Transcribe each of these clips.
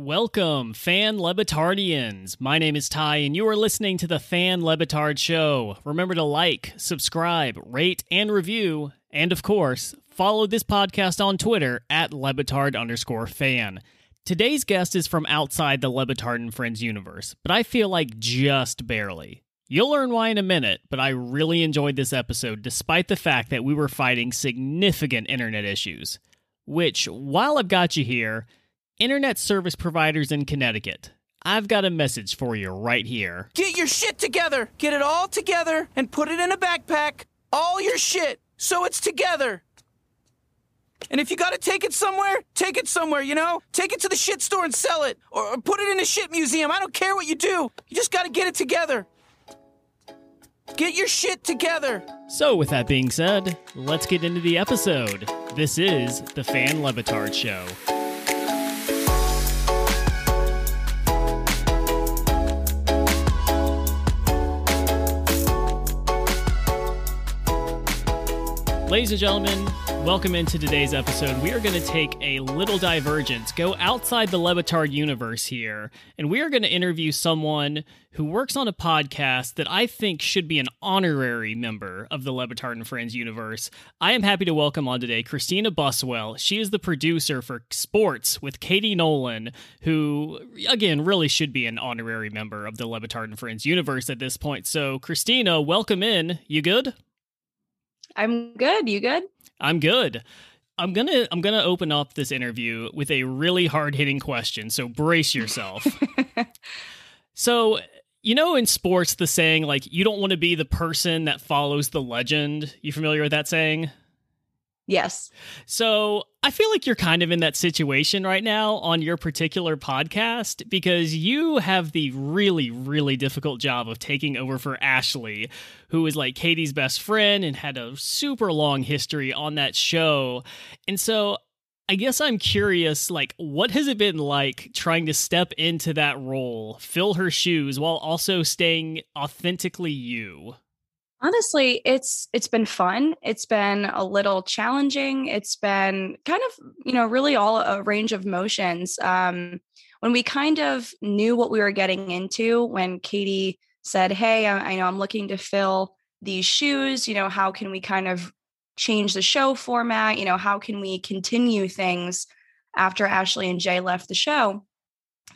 Welcome, Fan Lebitardians. My name is Ty, and you are listening to the Fan Le Batard Show. Remember to like, subscribe, rate, and review, and of course, follow this podcast on Twitter at Le Batard underscore fan. Today's guest is from outside the Le Batard and Friends universe, but I feel like just barely. You'll learn why in a minute, but I really enjoyed this episode despite the fact that we were fighting significant internet issues. Which, while I've got you here, internet service providers in Connecticut, I've got a message for you right here. Get your shit together. Get it all together and put it in a backpack. All your shit. So it's together. And if you gotta take it somewhere, take it somewhere, you know? Take it to the shit store and sell it. Or, or put it in a shit museum. I don't care what you do. You just gotta get it together. Get your shit together. So, with that being said, let's get into the episode. This is the Fan Le Batard Show. Ladies and gentlemen, welcome into today's episode. We are going to take a little divergence, go outside the Le Batard universe here, and we are going to interview someone who works on a podcast that I think should be an honorary member of the Le Batard and Friends universe. I am happy to welcome on today Christina Buswell. She is the producer for Sports with Katie Nolan, who, again, really should be an honorary member of the Le Batard and Friends universe at this point. So, Christina, welcome in. You good? I'm good. You good? I'm good. I'm gonna I'm gonna open up this interview with a really hard hitting question. So brace yourself. so you know in sports the saying like you don't want to be the person that follows the legend. You familiar with that saying? Yes. So I feel like you're kind of in that situation right now on your particular podcast because you have the really, really difficult job of taking over for Ashley, who is like Katie's best friend and had a super long history on that show. And so I guess I'm curious, like, what has it been like trying to step into that role, fill her shoes, while also staying authentically you? Honestly, it's it's been fun. It's been a little challenging. It's been kind of, you know, really all a range of motions. Um, when we kind of knew what we were getting into, when Katie said, "Hey, I, I know I'm looking to fill these shoes. You know, how can we kind of change the show format? You know, how can we continue things after Ashley and Jay left the show?"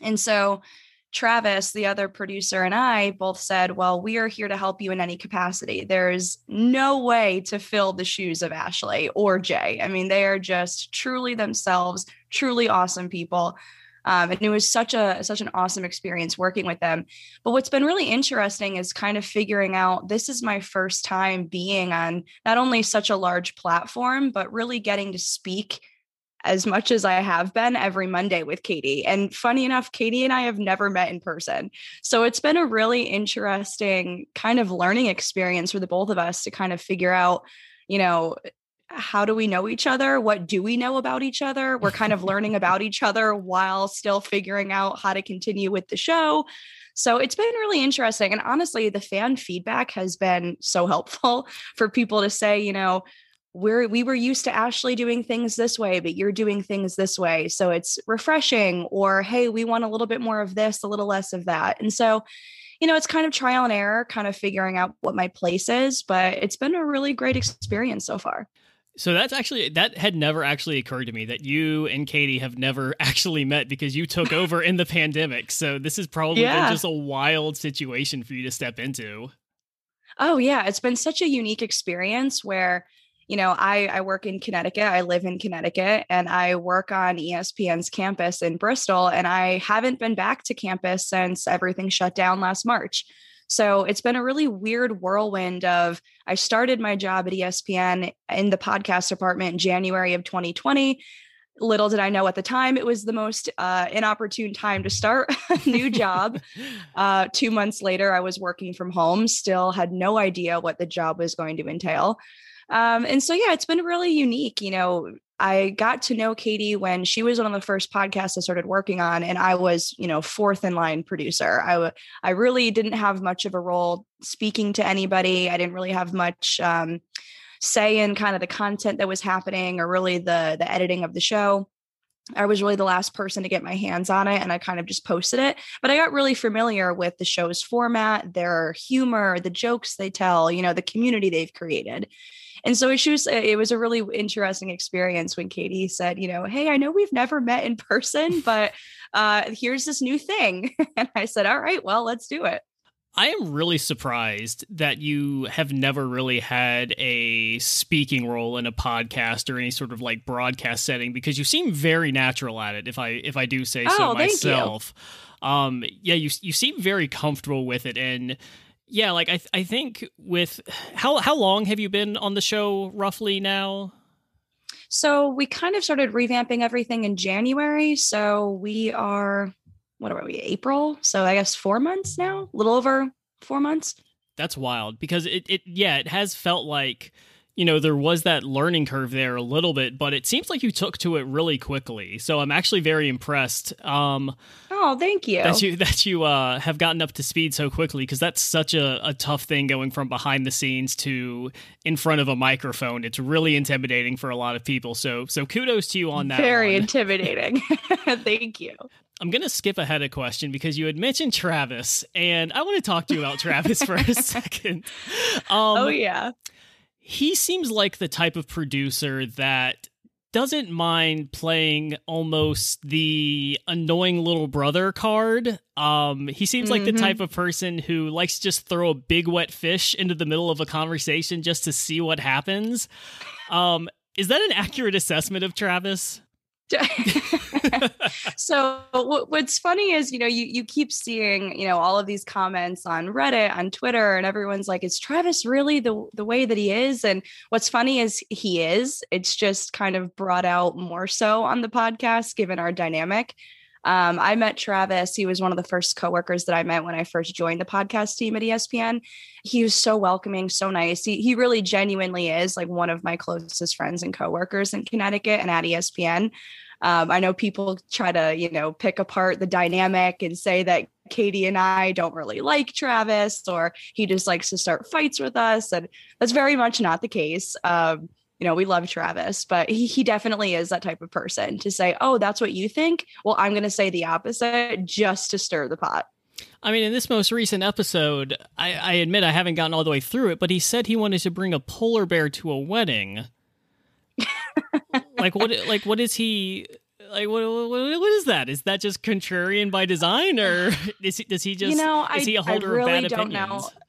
And so Travis, the other producer, and I both said, Well, we are here to help you in any capacity. There's no way to fill the shoes of Ashley or Jay. I mean, they are just truly themselves, truly awesome people. Um, and it was such a such an awesome experience working with them. But what's been really interesting is kind of figuring out this is my first time being on not only such a large platform, but really getting to speak as much as I have been every Monday with Katie. And funny enough, Katie and I have never met in person. So it's been a really interesting kind of learning experience for the both of us to kind of figure out, you know, how do we know each other? What do we know about each other? We're kind of learning about each other while still figuring out how to continue with the show. So it's been really interesting. And honestly, the fan feedback has been so helpful for people to say, you know, we're we were used to Ashley doing things this way, but you're doing things this way. So it's refreshing, or hey, we want a little bit more of this, a little less of that. And so, you know, it's kind of trial and error, kind of figuring out what my place is, but it's been a really great experience so far. So that's actually that had never actually occurred to me that you and Katie have never actually met because you took over in the pandemic. So this is probably yeah. just a wild situation for you to step into. Oh yeah, it's been such a unique experience where you know, I, I work in Connecticut. I live in Connecticut and I work on ESPN's campus in Bristol. And I haven't been back to campus since everything shut down last March. So it's been a really weird whirlwind of I started my job at ESPN in the podcast department in January of 2020. Little did I know at the time it was the most uh, inopportune time to start a new job. uh, two months later, I was working from home, still had no idea what the job was going to entail. Um, and so, yeah, it's been really unique. You know, I got to know Katie when she was one of the first podcasts I started working on, and I was, you know, fourth in line producer. I I really didn't have much of a role speaking to anybody. I didn't really have much um, say in kind of the content that was happening or really the the editing of the show. I was really the last person to get my hands on it and I kind of just posted it. But I got really familiar with the show's format, their humor, the jokes they tell, you know, the community they've created. And so it was it was a really interesting experience when Katie said, you know, hey, I know we've never met in person, but uh, here's this new thing. and I said, all right, well, let's do it. I am really surprised that you have never really had a speaking role in a podcast or any sort of like broadcast setting because you seem very natural at it if I if I do say oh, so myself. Um yeah, you you seem very comfortable with it and yeah, like I th- I think with how how long have you been on the show roughly now? So we kind of started revamping everything in January, so we are what are we, April? So I guess four months now, a little over four months. That's wild because it, it, yeah, it has felt like, you know, there was that learning curve there a little bit, but it seems like you took to it really quickly. So I'm actually very impressed. Um, oh, thank you. That you that you uh, have gotten up to speed so quickly because that's such a, a tough thing going from behind the scenes to in front of a microphone. It's really intimidating for a lot of people. So so kudos to you on that. Very one. intimidating. thank you. I'm going to skip ahead a question because you had mentioned Travis, and I want to talk to you about Travis for a second. Um, oh, yeah. He seems like the type of producer that doesn't mind playing almost the annoying little brother card. Um, he seems like mm-hmm. the type of person who likes to just throw a big wet fish into the middle of a conversation just to see what happens. Um, is that an accurate assessment of Travis? so what's funny is you know you you keep seeing you know all of these comments on reddit on twitter and everyone's like is travis really the the way that he is? And what's funny is he is. It's just kind of brought out more so on the podcast given our dynamic um, I met Travis. He was one of the first coworkers that I met when I first joined the podcast team at ESPN. He was so welcoming, so nice. He, he really genuinely is like one of my closest friends and coworkers in Connecticut and at ESPN. Um, I know people try to, you know, pick apart the dynamic and say that Katie and I don't really like Travis or he just likes to start fights with us. And that's very much not the case. Um, you know, we love Travis, but he, he definitely is that type of person to say, oh, that's what you think. Well, I'm going to say the opposite just to stir the pot. I mean, in this most recent episode, I, I, admit I haven't gotten all the way through it, but he said he wanted to bring a polar bear to a wedding. like what? Like what is he? Like what, what? What is that? Is that just contrarian by design, or is he, does he just? You know, is he a holder I really of bad don't opinions? know.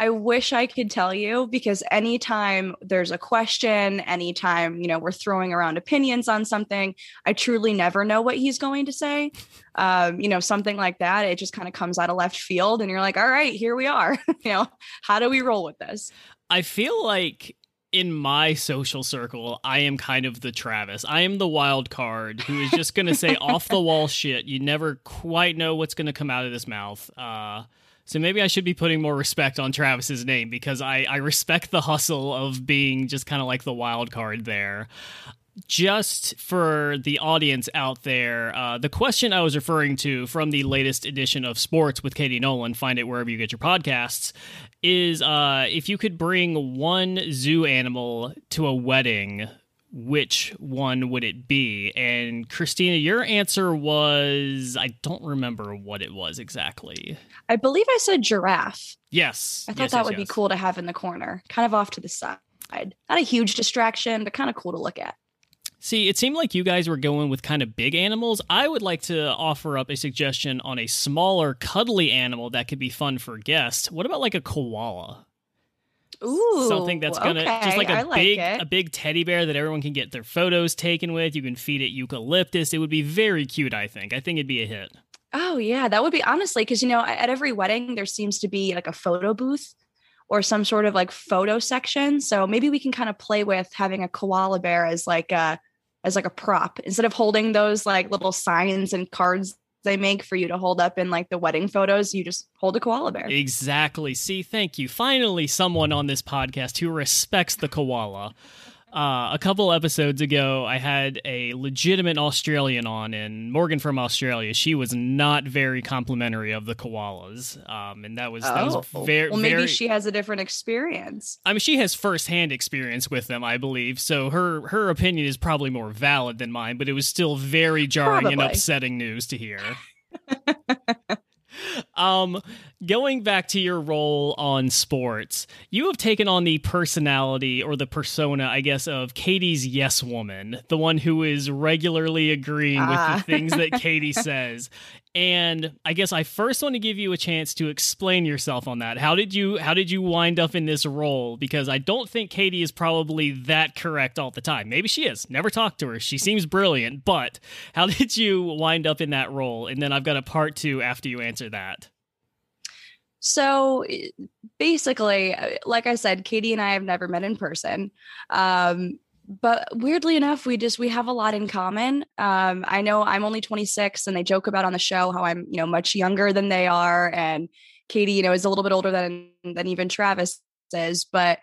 I wish I could tell you because anytime there's a question, anytime, you know, we're throwing around opinions on something, I truly never know what he's going to say. Um, you know, something like that, it just kind of comes out of left field and you're like, all right, here we are. you know, how do we roll with this? I feel like in my social circle, I am kind of the Travis. I am the wild card who is just going to say off the wall shit. You never quite know what's going to come out of this mouth. Uh, so maybe I should be putting more respect on Travis's name because I, I respect the hustle of being just kind of like the wild card there. Just for the audience out there, uh, the question I was referring to from the latest edition of Sports with Katie Nolan, find it wherever you get your podcasts, is uh, if you could bring one zoo animal to a wedding, which one would it be? And Christina, your answer was I don't remember what it was exactly. I believe I said giraffe. Yes. I thought yes, that yes, would yes. be cool to have in the corner, kind of off to the side. Not a huge distraction, but kind of cool to look at. See, it seemed like you guys were going with kind of big animals. I would like to offer up a suggestion on a smaller, cuddly animal that could be fun for guests. What about like a koala? Ooh, something that's gonna okay. just like a like big it. a big teddy bear that everyone can get their photos taken with. You can feed it eucalyptus. It would be very cute. I think. I think it'd be a hit. Oh yeah, that would be honestly because you know at every wedding there seems to be like a photo booth or some sort of like photo section. So maybe we can kind of play with having a koala bear as like a as like a prop instead of holding those like little signs and cards they make for you to hold up in like the wedding photos. You just hold a koala bear. Exactly. See, thank you. Finally, someone on this podcast who respects the koala. Uh, a couple episodes ago, I had a legitimate Australian on, and Morgan from Australia. She was not very complimentary of the koalas, um, and that was that was Oh. very well, maybe very. she has a different experience. I mean, she has firsthand experience with them, I believe. So her her opinion is probably more valid than mine, but it was still very jarring and upsetting news to hear. um, going back to your role on sports, you have taken on the personality or the persona, I guess, of Katie's yes woman, the one who is regularly agreeing with Ah. the things that Katie says. And I guess I first want to give you a chance to explain yourself on that. How did you how did you wind up in this role? Because I don't think Katie is probably that correct all the time. Maybe she is. Never talked to her. She seems brilliant, but how did you wind up in that role? And then I've got a part 2 after you answer that. So basically, uh, like I said, Katie and I have never met in person. Um, but weirdly enough, we just we have a lot in common. Um, I know I'm only 26, and they joke about on the show how I'm you know much younger than they are, and Katie, you know, is a little bit older than than even Travis is. But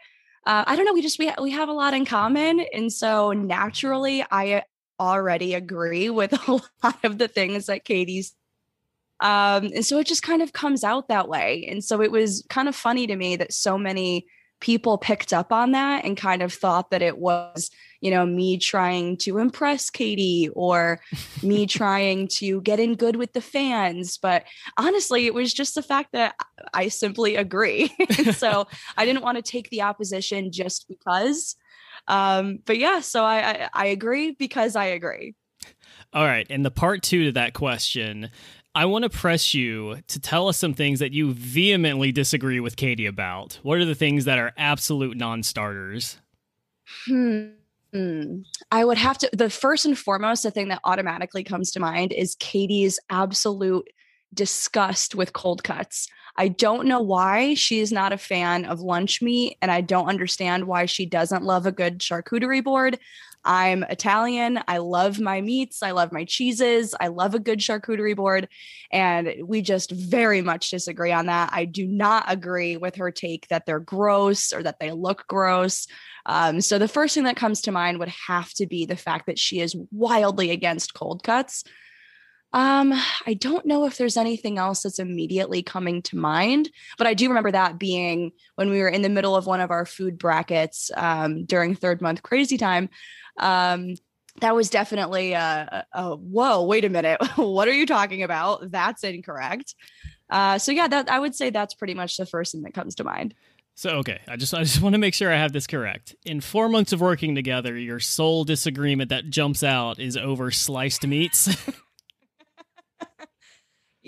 uh, I don't know. We just we we have a lot in common, and so naturally, I already agree with a lot of the things that Katie's um, and so it just kind of comes out that way. And so it was kind of funny to me that so many people picked up on that and kind of thought that it was, you know, me trying to impress Katie or me trying to get in good with the fans. But honestly, it was just the fact that I simply agree. So I didn't want to take the opposition just because. Um, but yeah, so I, I I agree because I agree. All right, and the part 2 to that question, I want to press you to tell us some things that you vehemently disagree with Katie about. What are the things that are absolute non-starters? Hmm. I would have to. The first and foremost, the thing that automatically comes to mind is Katie's absolute disgust with cold cuts. I don't know why she is not a fan of lunch meat, and I don't understand why she doesn't love a good charcuterie board. I'm Italian. I love my meats. I love my cheeses. I love a good charcuterie board. And we just very much disagree on that. I do not agree with her take that they're gross or that they look gross. Um, so the first thing that comes to mind would have to be the fact that she is wildly against cold cuts. Um, I don't know if there's anything else that's immediately coming to mind, but I do remember that being when we were in the middle of one of our food brackets um, during third month crazy time. Um, that was definitely a, a, a whoa, wait a minute. what are you talking about? That's incorrect. Uh, so yeah, that I would say that's pretty much the first thing that comes to mind. So okay, I just I just want to make sure I have this correct. In 4 months of working together, your sole disagreement that jumps out is over sliced meats.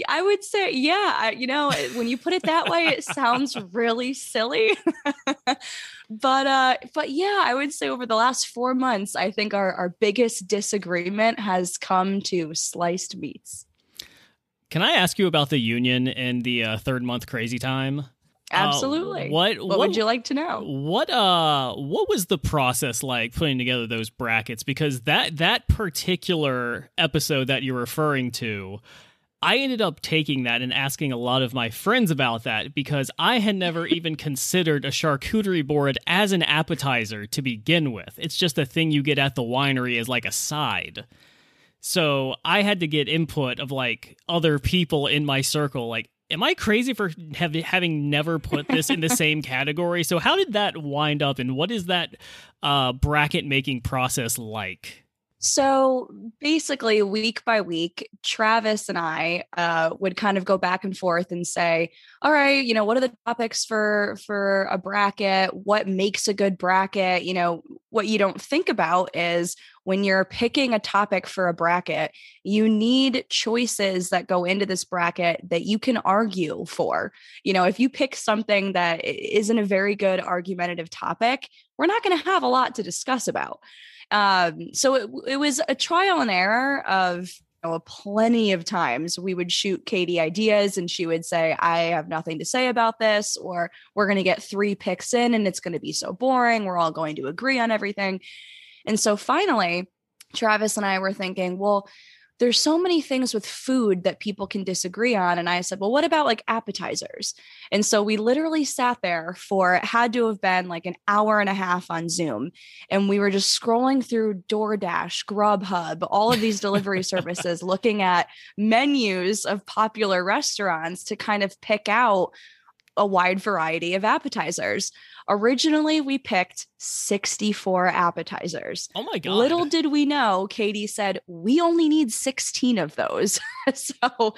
I would say, yeah, I, you know, when you put it that way, it sounds really silly. but uh but yeah, I would say over the last 4 months, I think our our biggest disagreement has come to sliced meats. Can I ask you about the union and the uh, third month crazy time? Uh, Absolutely. what what would you like to know? What uh what was the process like putting together those brackets because that that particular episode that you're referring to I ended up taking that and asking a lot of my friends about that because I had never even considered a charcuterie board as an appetizer to begin with. It's just a thing you get at the winery as like a side. So I had to get input of like other people in my circle. Like, am I crazy for have, having never put this in the same category? So how did that wind up, and what is that uh, bracket making process like? So basically, week by week, Travis and I uh, would kind of go back and forth and say, "All right, you know, what are the topics for for a bracket? What makes a good bracket? You know, what you don't think about is when you're picking a topic for a bracket, you need choices that go into this bracket that you can argue for. You know, if you pick something that isn't a very good argumentative topic, we're not going to have a lot to discuss about." Um so it, it was a trial and error of you know, plenty of times we would shoot katie ideas and she would say i have nothing to say about this or we're going to get three picks in and it's going to be so boring. We're all going to agree on everything. And so finally travis and i were thinking well there's so many things with food that people can disagree on. And I said, well, what about like appetizers? And so we literally sat there for it had to have been like an hour and a half on Zoom. And we were just scrolling through DoorDash, Grubhub, all of these delivery services, looking at menus of popular restaurants to kind of pick out a wide variety of appetizers. Originally, we picked 64 appetizers. Oh my God. Little did we know, Katie said, we only need 16 of those. so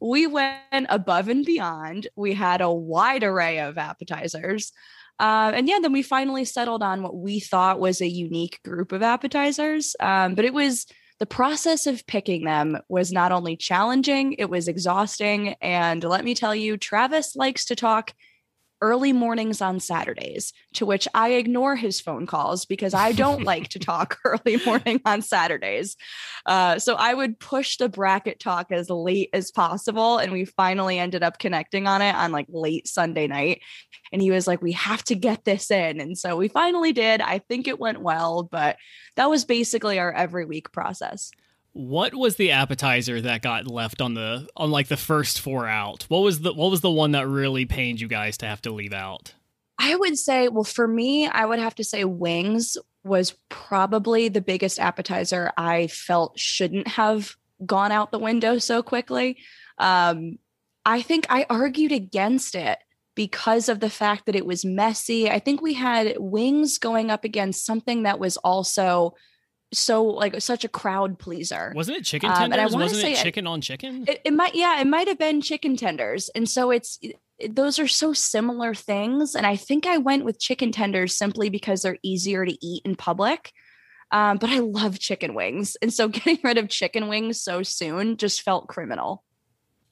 we went above and beyond. We had a wide array of appetizers. Uh, and yeah, then we finally settled on what we thought was a unique group of appetizers. Um, but it was the process of picking them was not only challenging, it was exhausting. And let me tell you, Travis likes to talk early mornings on Saturdays, to which I ignore his phone calls because I don't like to talk early morning on Saturdays. Uh, so I would push the bracket talk as late as possible. And we finally ended up connecting on it on like late Sunday night. And he was like, we have to get this in. And so we finally did. I think it went well, but that was basically our every week process. What was the appetizer that got left on the on like the first four out? What was the what was the one that really pained you guys to have to leave out? I would say, well, for me, I would have to say wings was probably the biggest appetizer I felt shouldn't have gone out the window so quickly. Um, I think I argued against it because of the fact that it was messy. I think we had wings going up against something that was also so like such a crowd pleaser. Wasn't it chicken tenders? Um, and I Wasn't it chicken on chicken? It, it, might, yeah, it might have been chicken tenders. And so it's it, those are so similar things. And I think I went with chicken tenders simply because they're easier to eat in public. Um, but I love chicken wings, and so getting rid of chicken wings so soon just felt criminal.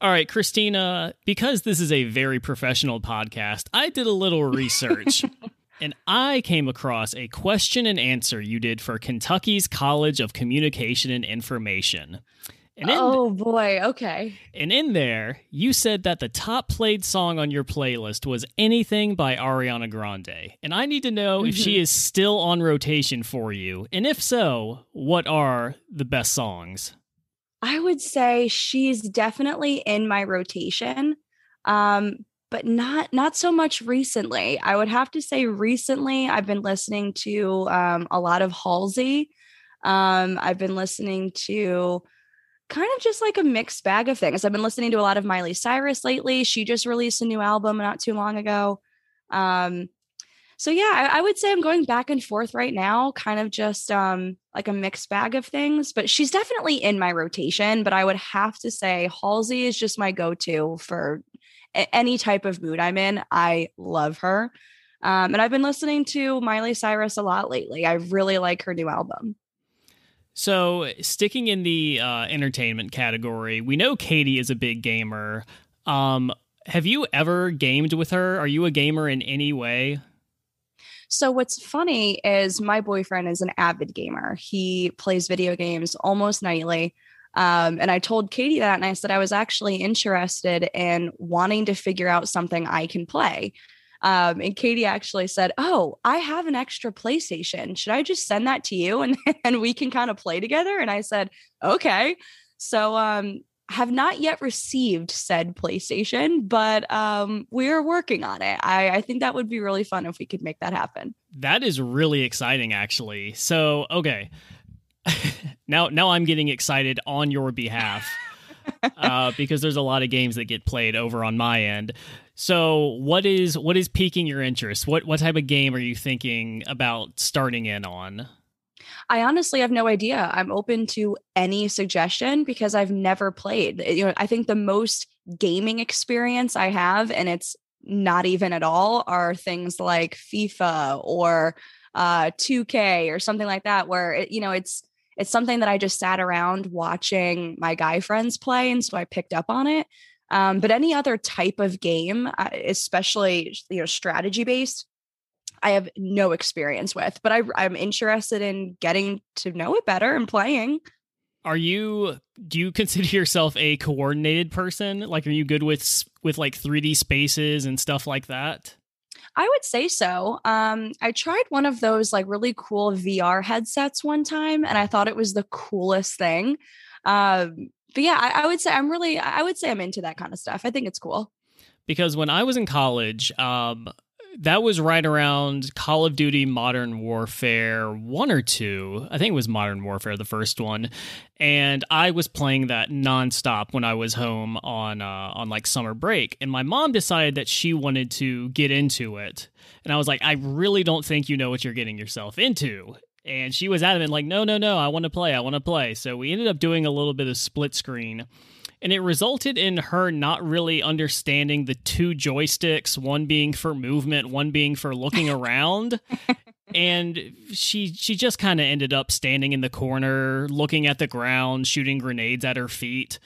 All right, Christina, because this is a very professional podcast, I did a little research and I came across a question and answer you did for Kentucky's College of Communication and Information. And in, oh boy, okay. And in there, you said that the top played song on your playlist was anything by Ariana Grande. And I need to know mm-hmm. if she mm-hmm. is still on rotation for you. And if so, what are the best songs? I would say she's definitely in my rotation. Um, but not not so much recently. I would have to say recently I've been listening to um, a lot of Halsey. Um, I've been listening to kind of just like a mixed bag of things. I've been listening to a lot of Miley Cyrus lately. She just released a new album not too long ago. Um, so yeah, I, I, would say I'm going back and forth right now, kind of just um, like a mixed bag of things. But she's definitely in my rotation. But I would have to say Halsey is just my go-to for any type of mood I'm in, I love her. Um, and I've been listening to Miley Cyrus a lot lately. I really like her new album. So, sticking in the uh, entertainment category, we know Katie is a big gamer. Um, have you ever gamed with her? Are you a gamer in any way? So, what's funny is my boyfriend is an avid gamer. He plays video games almost nightly. Um, and I told Katie that, and I said I was actually interested in wanting to figure out something I can play. Um, and Katie actually said, "Oh, I have an extra PlayStation. Should I just send that to you and and we can kind of play together?" And I said, "Okay." So um, have not yet received said PlayStation, but um, we're working on it. I, I think that would be really fun if we could make that happen. That is really exciting, actually. So, okay. now now I'm getting excited on your behalf uh, because there's a lot of games that get played over on my end. So what is what is piquing your interest? What what type of game are you thinking about starting in on? I honestly have no idea. I'm open to any suggestion because I've never played. You know, I think the most gaming experience I have, and it's not even at all, are things like FIFA or uh 2K or something like that, where it, you know it's it's something that I just sat around watching my guy friends play. And so I picked up on it. Um, but any other type of game, uh, especially you know strategy based, I have no experience with. But I, I'm interested in getting to know it better and playing. Are you? Do you consider yourself a coordinated person? Like, are you good with with like 3D spaces and stuff like that? I would say so. Um, I tried one of those like really cool VR headsets one time, and I thought it was the coolest thing. Um, but yeah, I, I would say I'm really, I would say I'm into that kind of stuff. I think it's cool. Because when I was in college, um, that was right around Call of Duty Modern Warfare 1 or 2. I think it was Modern Warfare, the first one. And I was playing that nonstop when I was home on uh, on like summer break. And my mom decided that she wanted to get into it. And I was like, I really don't think you know what you're getting yourself into. And she was adamant, like, no, no, no, I want to play, I want to play. So we ended up doing a little bit of split screen and it resulted in her not really understanding the two joysticks, one being for movement, one being for looking around. and she she just kind of ended up standing in the corner, looking at the ground, shooting grenades at her feet.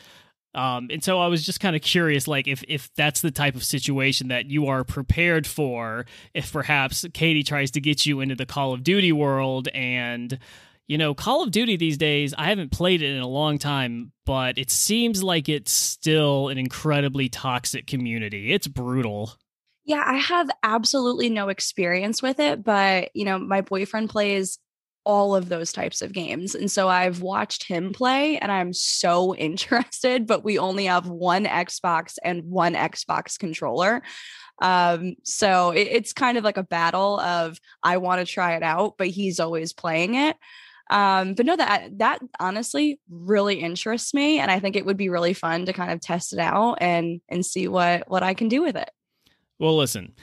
Um, and so I was just kind of curious, like if if that's the type of situation that you are prepared for, if perhaps Katie tries to get you into the Call of Duty world and you know, Call of Duty these days, I haven't played it in a long time, but it seems like it's still an incredibly toxic community. It's brutal. Yeah, I have absolutely no experience with it, but, you know, my boyfriend plays all of those types of games. And so I've watched him play and I'm so interested, but we only have one Xbox and one Xbox controller. Um, so it, it's kind of like a battle of I want to try it out, but he's always playing it. Um, but no, that that honestly really interests me, and I think it would be really fun to kind of test it out and and see what what I can do with it. Well, listen,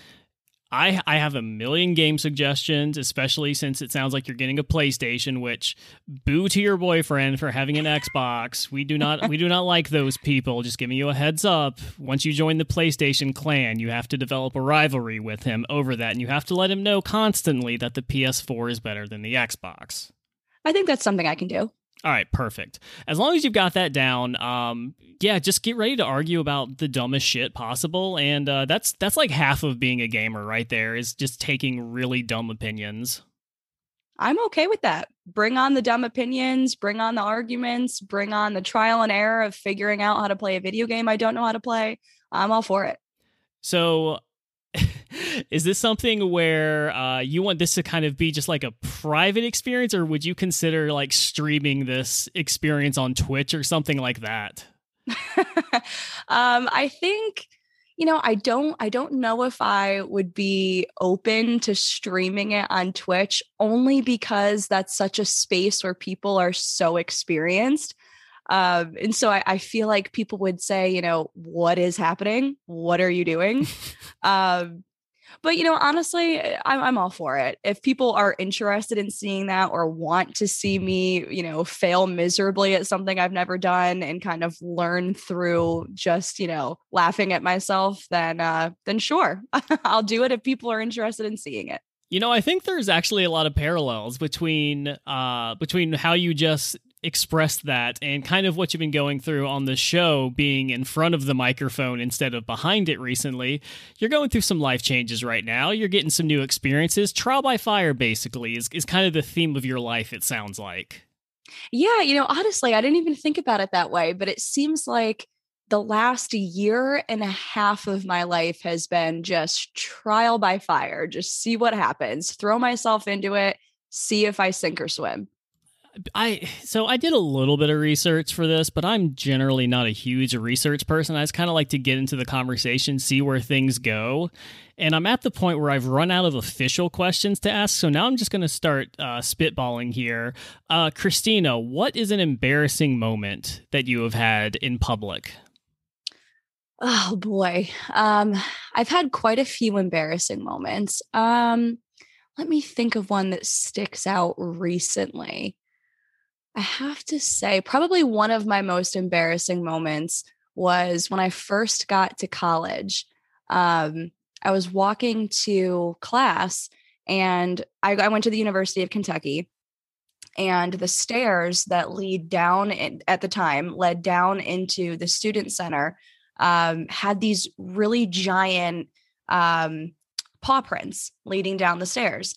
I I have a million game suggestions, especially since it sounds like you're getting a PlayStation. Which, boo to your boyfriend for having an Xbox. We do not we do not like those people. Just giving you a heads up. Once you join the PlayStation clan, you have to develop a rivalry with him over that, and you have to let him know constantly that the PS4 is better than the Xbox. I think that's something I can do. All right, perfect. As long as you've got that down, um, yeah, just get ready to argue about the dumbest shit possible, and uh, that's that's like half of being a gamer, right there. Is just taking really dumb opinions. I'm okay with that. Bring on the dumb opinions, bring on the arguments, bring on the trial and error of figuring out how to play a video game I don't know how to play. I'm all for it. So is this something where uh, you want this to kind of be just like a private experience, or would you consider like streaming this experience on Twitch or something like that? um, I think you know i don't i don't know if i would be open to streaming it on twitch only because that's such a space where people are so experienced. Um, and so I, I, feel like people would say you know what is happening? What are you doing? Um, but you know honestly eh, I'm, I'm all for it. If people are interested in seeing that or want to see me you know fail miserably at something i've never done and kind of learn through just you know laughing at myself then uh then sure i'll do it if people are interested in seeing it. You know, I think there's actually a lot of parallels between uh between how you just expressed that and kind of what you've been going through on the show being in front of the microphone instead of behind it recently you're going through some life changes right now. You're getting some new experiences. Trial by fire basically is, is kind of the theme of your life it sounds like. Yeah you know honestly i didn't even think about it that way but it seems like the last year and a half of my life has been just trial by fire just see what happens throw myself into it see if i sink or swim I so I did a little bit of research for this, but I'm generally not a huge research person. I just kind of like to get into the conversation, see where things go. And I'm at the point where I've run out of official questions to ask. So now I'm just going to start uh, spitballing here. Uh, Christina, what is an embarrassing moment that you have had in public? Oh boy. Um, I've had quite a few embarrassing moments. Um, let me think of one that sticks out recently. I have to say, probably one of my most embarrassing moments was when I first got to college. Um, I was walking to class and I, I, went to the University of Kentucky. And the stairs that lead down in, at the time led down into the student center um, had these really giant um, paw prints leading down the stairs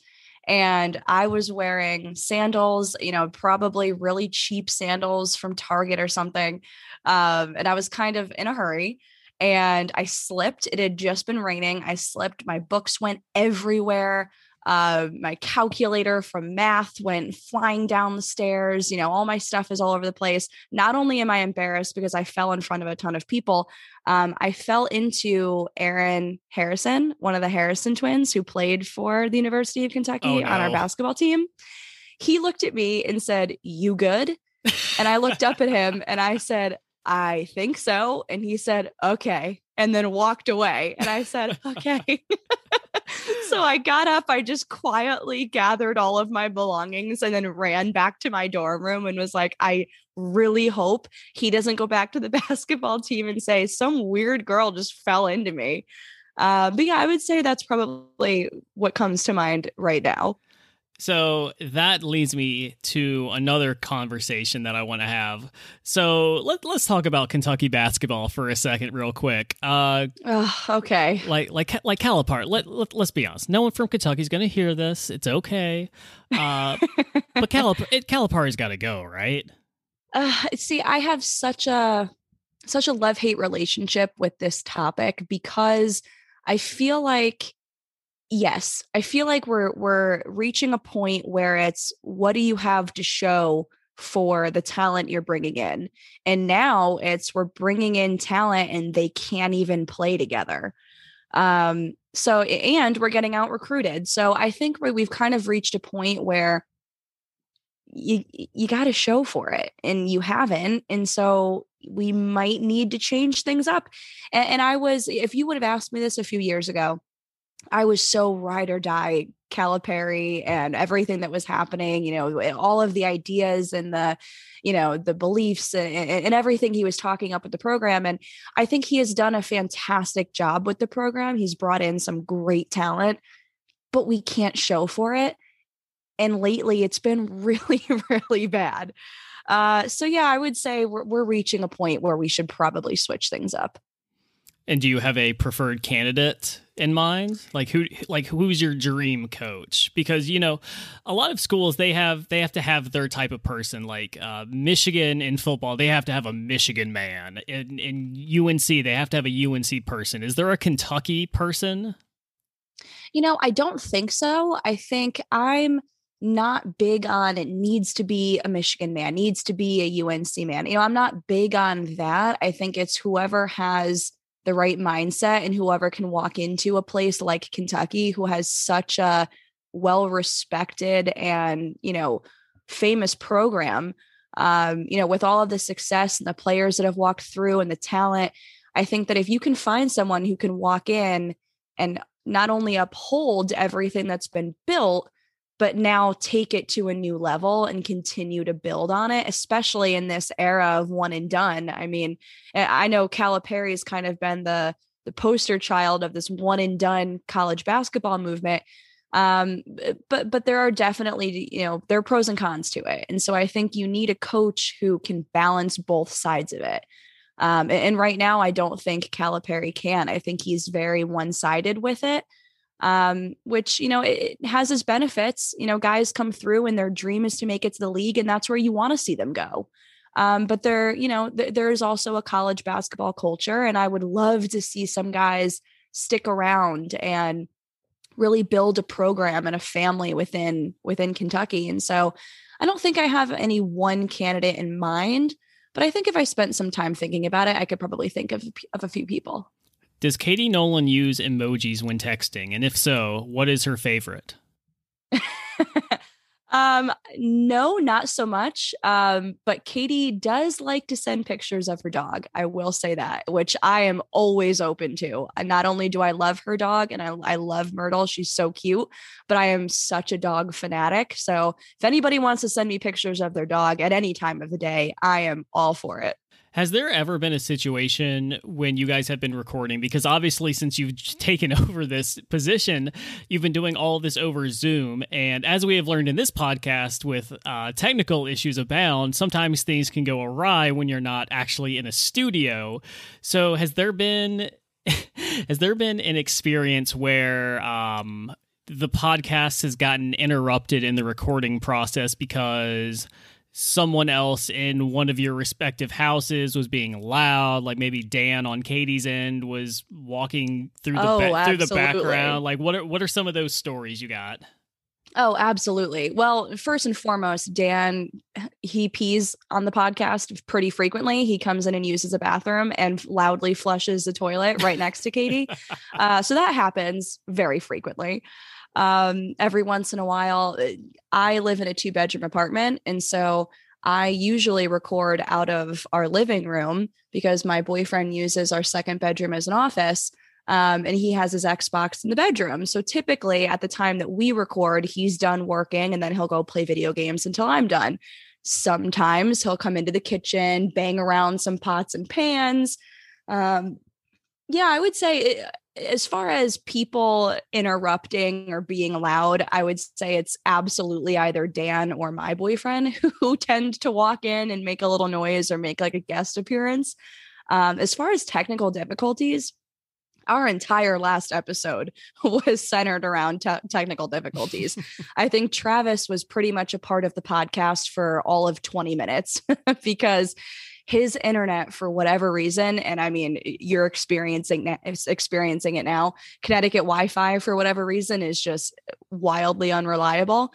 and I was wearing sandals, you know, probably really cheap sandals from Target or something. Um, and I was kind of in a hurry and I slipped. It had just been raining. I slipped. My books went everywhere. Uh, my calculator from math went flying down the stairs. You know, all my stuff is all over the place. Not only am I embarrassed because I fell in front of a ton of people, um, I fell into Aaron Harrison, one of the Harrison twins who played for the University of Kentucky Oh, on our basketball team. He looked at me and said, You good? And I looked up at him and I said, I think so. And he said, Okay. And then walked away. And I said, Okay. so I got up. I just quietly gathered all of my belongings and then ran back to my dorm room and was like, I really hope he doesn't go back to the basketball team and say, Some weird girl just fell into me. Uh, but yeah, I would say that's probably what comes to mind right now. So that leads me to another conversation that I want to have. So let, let's talk about Kentucky basketball for a second, real quick. Uh, Ugh, okay. like like like Calipari. Let, let let's be honest. No one from Kentucky's going to hear this. It's okay. Uh, but Calip- it, Calipari's got to go, right? Uh, see, I have such a such a love hate relationship with this topic because I feel like yes, I feel like we're we're reaching a point where it's what do you have to show for the talent you're bringing in, and now it's we're bringing in talent and they can't even play together. Um, so and we're getting out recruited. So I think we- we've kind of reached a point where you you got to show for it and you haven't and so we might need to change things up and, and i was if you would have asked me this a few years ago i was so ride or die calipari and everything that was happening you know all of the ideas and the you know the beliefs and, and and everything he was talking up with the program and i think he has done a fantastic job with the program. He's brought in some great talent but we can't show for it and lately it's been really really bad. Uh so yeah i would say we're, we're reaching a point where we should probably switch things up And do you have a preferred candidate in mind? Like who like who's your dream coach? Because you know, a lot of schools they have they have to have their type of person. Like uh, Michigan in football, they have to have a Michigan man. In in UNC, they have to have a UNC person. Is there a Kentucky person? you know i don't think so i think i'm not big on it needs to be a michigan man needs to be a unc man you know i'm not big on that i think it's whoever has the right mindset and whoever can walk into a place like kentucky who has such a well respected and you know famous program um you know with all of the success and the players that have walked through and the talent i think that if you can find someone who can walk in and not only uphold everything that's been built but now take it to a new level and continue to build on it especially in this era of one and done. I mean i know calipari has kind of been the the poster child of this one and done college basketball movement um but but there are definitely you know there are pros and cons to it. And so i think you need a coach who can balance both sides of it. Um and, and right now i don't think calipari can. I think he's very one-sided with it um which you know it, it has its benefits you know guys come through and their dream is to make it to the league and that's where you want to see them go um but there you know th- there is also a college basketball culture and i would love to see some guys stick around and really build a program and a family within within Kentucky. And so I don't think I have any one candidate in mind, but I think if I spent some time thinking about it, I could probably think of of a few people. Does Katie Nolan use emojis when texting? And if so, what is her favorite? um no not so much um but katie does like to send pictures of her dog i will say that which i am always open to and not only do i love her dog and I, I love myrtle she's so cute but i am such a dog fanatic so if anybody wants to send me pictures of their dog at any time of the day i am all for it Has there ever been a situation when you guys have been recording? Because obviously, since you've taken over this position, you've been doing all this over Zoom. And as we have learned in this podcast, with uh, technical issues abound, sometimes things can go awry when you're not actually in a studio. So, has there been has there been an experience where um, the podcast has gotten interrupted in the recording process because someone else in one of your respective houses was being loud like maybe Dan on Katie's end was walking through the Oh, ba- through the background like what are what are some of those stories you got Oh, absolutely. Well, first and foremost, Dan, he pees on the podcast pretty frequently. He comes in and uses a bathroom and loudly flushes the toilet right next to Katie. Uh, so that happens very frequently. Um, every once in a while, uh, I live in a two bedroom apartment. And so I usually record out of our living room because my boyfriend uses our second bedroom as an office. Um, and he has his Xbox in the bedroom. So typically, at the time that we record, he's done working and then he'll go play video games until I'm done. Sometimes he'll come into the kitchen, bang around some pots and pans. Um, yeah, I would say eh, as far as people interrupting or being loud, I would say it's absolutely either Dan or my boyfriend who tend to walk in and make a little noise or make like a guest appearance. Um, as far as technical difficulties, our entire last episode was centered around te- technical difficulties. I think Travis was pretty much a part of the podcast for all of 20 minutes because his internet for whatever reason and i mean you're experiencing experiencing it now connecticut wi-fi for whatever reason is just wildly unreliable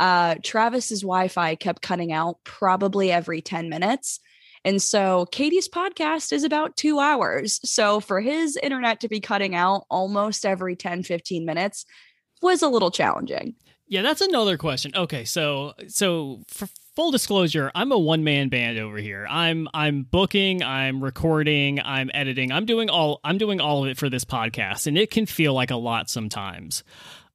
uh, travis's wi-fi kept cutting out probably every 10 minutes and so Katie's podcast is about two hours. So for his internet to be cutting out almost every 10, 15 minutes was a little challenging. Yeah, that's another question. Okay, so so for full disclosure, I'm a one man band over here. I'm I'm booking, I'm recording, I'm editing. I'm doing all I'm doing all of it for this podcast and it can feel like a lot sometimes.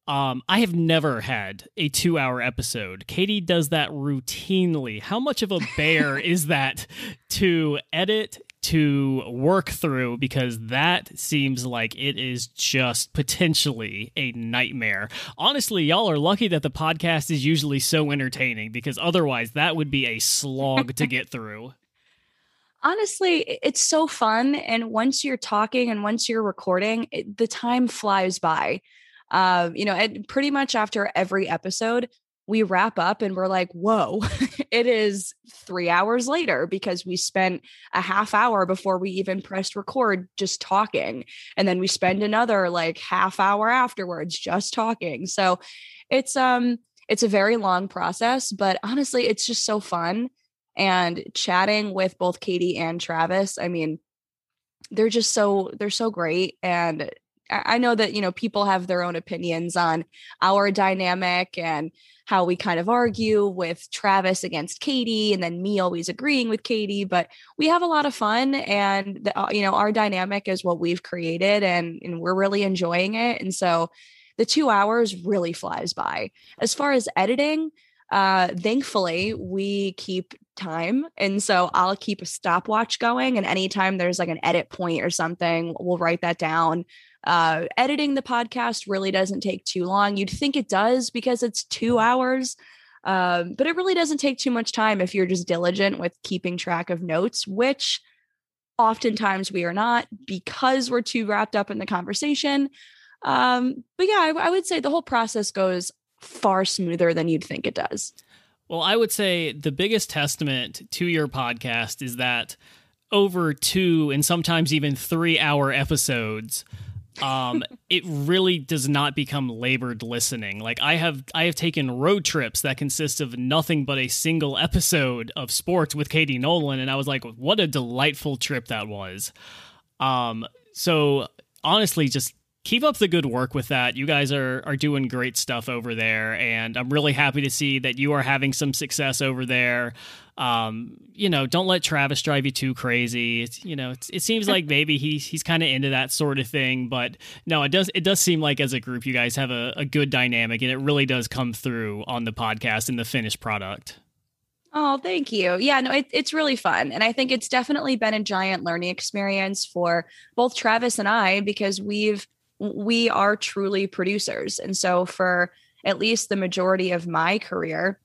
Um, I have never had a two hour episode. Katie does that routinely. How much of a bear is that to edit, to work through? Because that seems like it is just potentially a nightmare. Honestly, y'all are lucky that the podcast is usually so entertaining because otherwise that would be a slog to get through honestly it's so fun and once you're talking and once you're recording it, the time flies by um, you know, and pretty much after every episode, we wrap up and we're like, whoa, it is three hours later because we spent a half hour before we even pressed record just talking. And then we spend another like half hour afterwards just talking. So it's um it's a very long process, but honestly, it's just so fun. And chatting with both Katie and Travis, I mean, they're just so they're so great and I know that, you know, people have their own opinions on our dynamic and how we kind of argue with Travis against Katie and then me always agreeing with Katie, but we have a lot of fun and the, uh, you know, our dynamic is what we've created and and we're really enjoying it. And so the 2 hours really flies by. As far as editing, uh thankfully we keep time and so i'll keep a stopwatch going and anytime there's like an edit point or something we'll write that down uh, editing the podcast really doesn't take too long. You'd think it does because it's two hours, um, but it really doesn't take too much time if you're just diligent with keeping track of notes, which oftentimes we are not because we're too wrapped up in the conversation. Um, but yeah, I, I would say the whole process goes far smoother than you'd think it does. Well, I would say the biggest testament to your podcast is that over two and sometimes even three hour episodes um it really does not become labored listening. Like i have i have taken road trips that consist of nothing but a single episode of sports with katie nolan and i was like what a delightful trip that was. Um so honestly just keep up the good work with that. You guys are are doing great stuff over there, and I'm really happy to see that you are having some success over there. Um, you know, don't let Travis drive you too crazy. It's, you know, it seems like maybe he's he's kind of into that sort of thing, but no, it does it does seem like as a group you guys have a, a good dynamic, and it really does come through on the podcast and the finished product. Oh, thank you. Yeah, no, it, it's really fun. And I think it's definitely been a giant learning experience for both Travis and I because we've we are truly producers. And so for at least the majority of my career,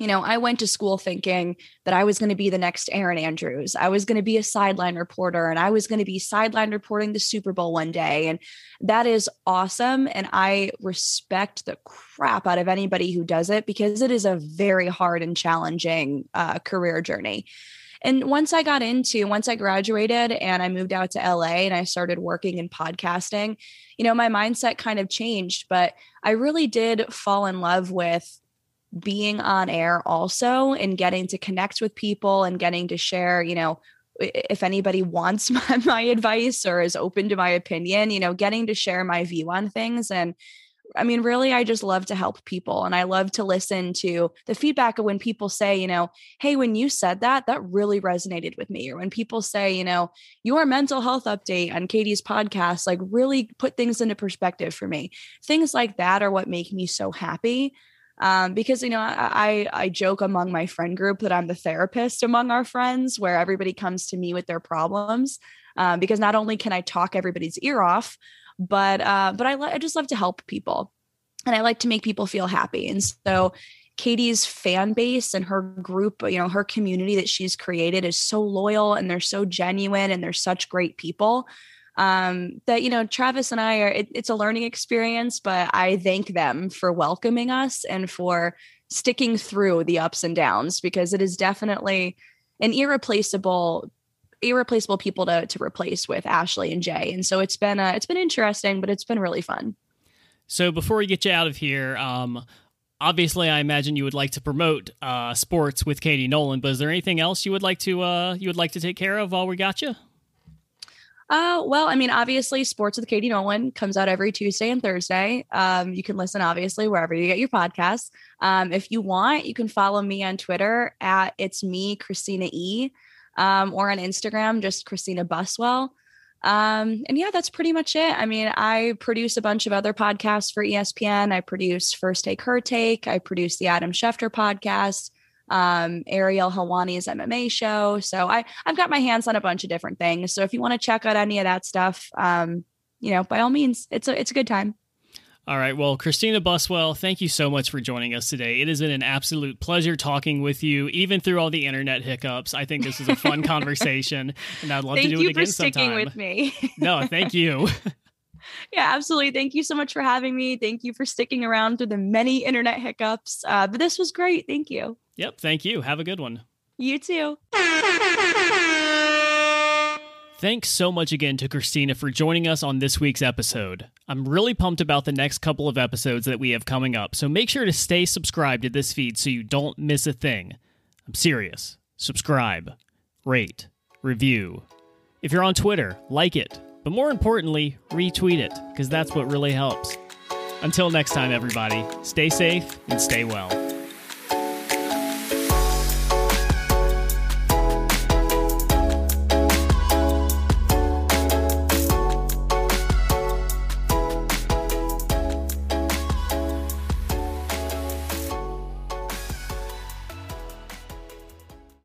you know, I went to school thinking that I was going to be the next Erin Andrews. I was going to be a sideline reporter and I was going to be sideline reporting the Super Bowl one day. And that is awesome. And I respect the crap out of anybody who does it because it is a very hard and challenging uh, career journey. And once I got into, once I graduated and I moved out to LA and I started working in podcasting, you know, my mindset kind of changed, but I really did fall in love with being on air also and getting to connect with people and getting to share, you know, if anybody wants my, my advice or is open to my opinion, you know, getting to share my view on things. And I mean, really, I just love to help people. And I love to listen to the feedback of when people say, you know, hey, when you said that, that really resonated with me. Or when people say, you know, your mental health update on Katie's podcast, like really put things into perspective for me. Things like that are what make me so happy. Um, because you know I, I joke among my friend group that I'm the therapist among our friends, where everybody comes to me with their problems. Um, because not only can I talk everybody's ear off, but uh, but I, I just love to help people, and I like to make people feel happy. And so Katie's fan base and her group, you know, her community that she's created is so loyal and they're so genuine and they're such great people um, that, you know, Travis and I are, it, it's a learning experience, but I thank them for welcoming us and for sticking through the ups and downs because it is definitely an irreplaceable irreplaceable people to to replace with Ashley and Jay. And so it's been uh, it's been interesting, but it's been really fun. So before we get you out of here, um, obviously I imagine you would like to promote uh, sports with Katie Nolan, but is there anything else you would like to uh, you would like to take care of while we got you? Uh, well, I mean, obviously, Sports with Katie Nolan comes out every Tuesday and Thursday. Um, you can listen, obviously, wherever you get your podcasts. Um, if you want, you can follow me on Twitter at It's Me, Christina E um, or on Instagram, just Christina Buswell. Um, and yeah, that's pretty much it. I mean, I produce a bunch of other podcasts for ESPN. I produce First Take Her Take. I produce the Adam Schefter podcast, um, Ariel Helwani's MMA show. So I, I've got my hands on a bunch of different things. So if you want to check out any of that stuff, um, you know, by all means, it's a it's a good time. All right. Well, Christina Buswell, thank you so much for joining us today. It has been an absolute pleasure talking with you, even through all the internet hiccups. I think this is a fun conversation, and I'd love to do it again sometime. Thank you for sticking with me. no, thank you. yeah, absolutely. Thank you so much for having me. Thank you for sticking around through the many internet hiccups. Uh, but this was great. Thank you. Yep. Thank you. Have a good one. You too. Thanks so much again to Christina for joining us on this week's episode. I'm really pumped about the next couple of episodes that we have coming up, so make sure to stay subscribed to this feed so you don't miss a thing. I'm serious. Subscribe, rate, review. If you're on Twitter, like it, but more importantly, retweet it, because that's what really helps. Until next time, everybody, stay safe and stay well.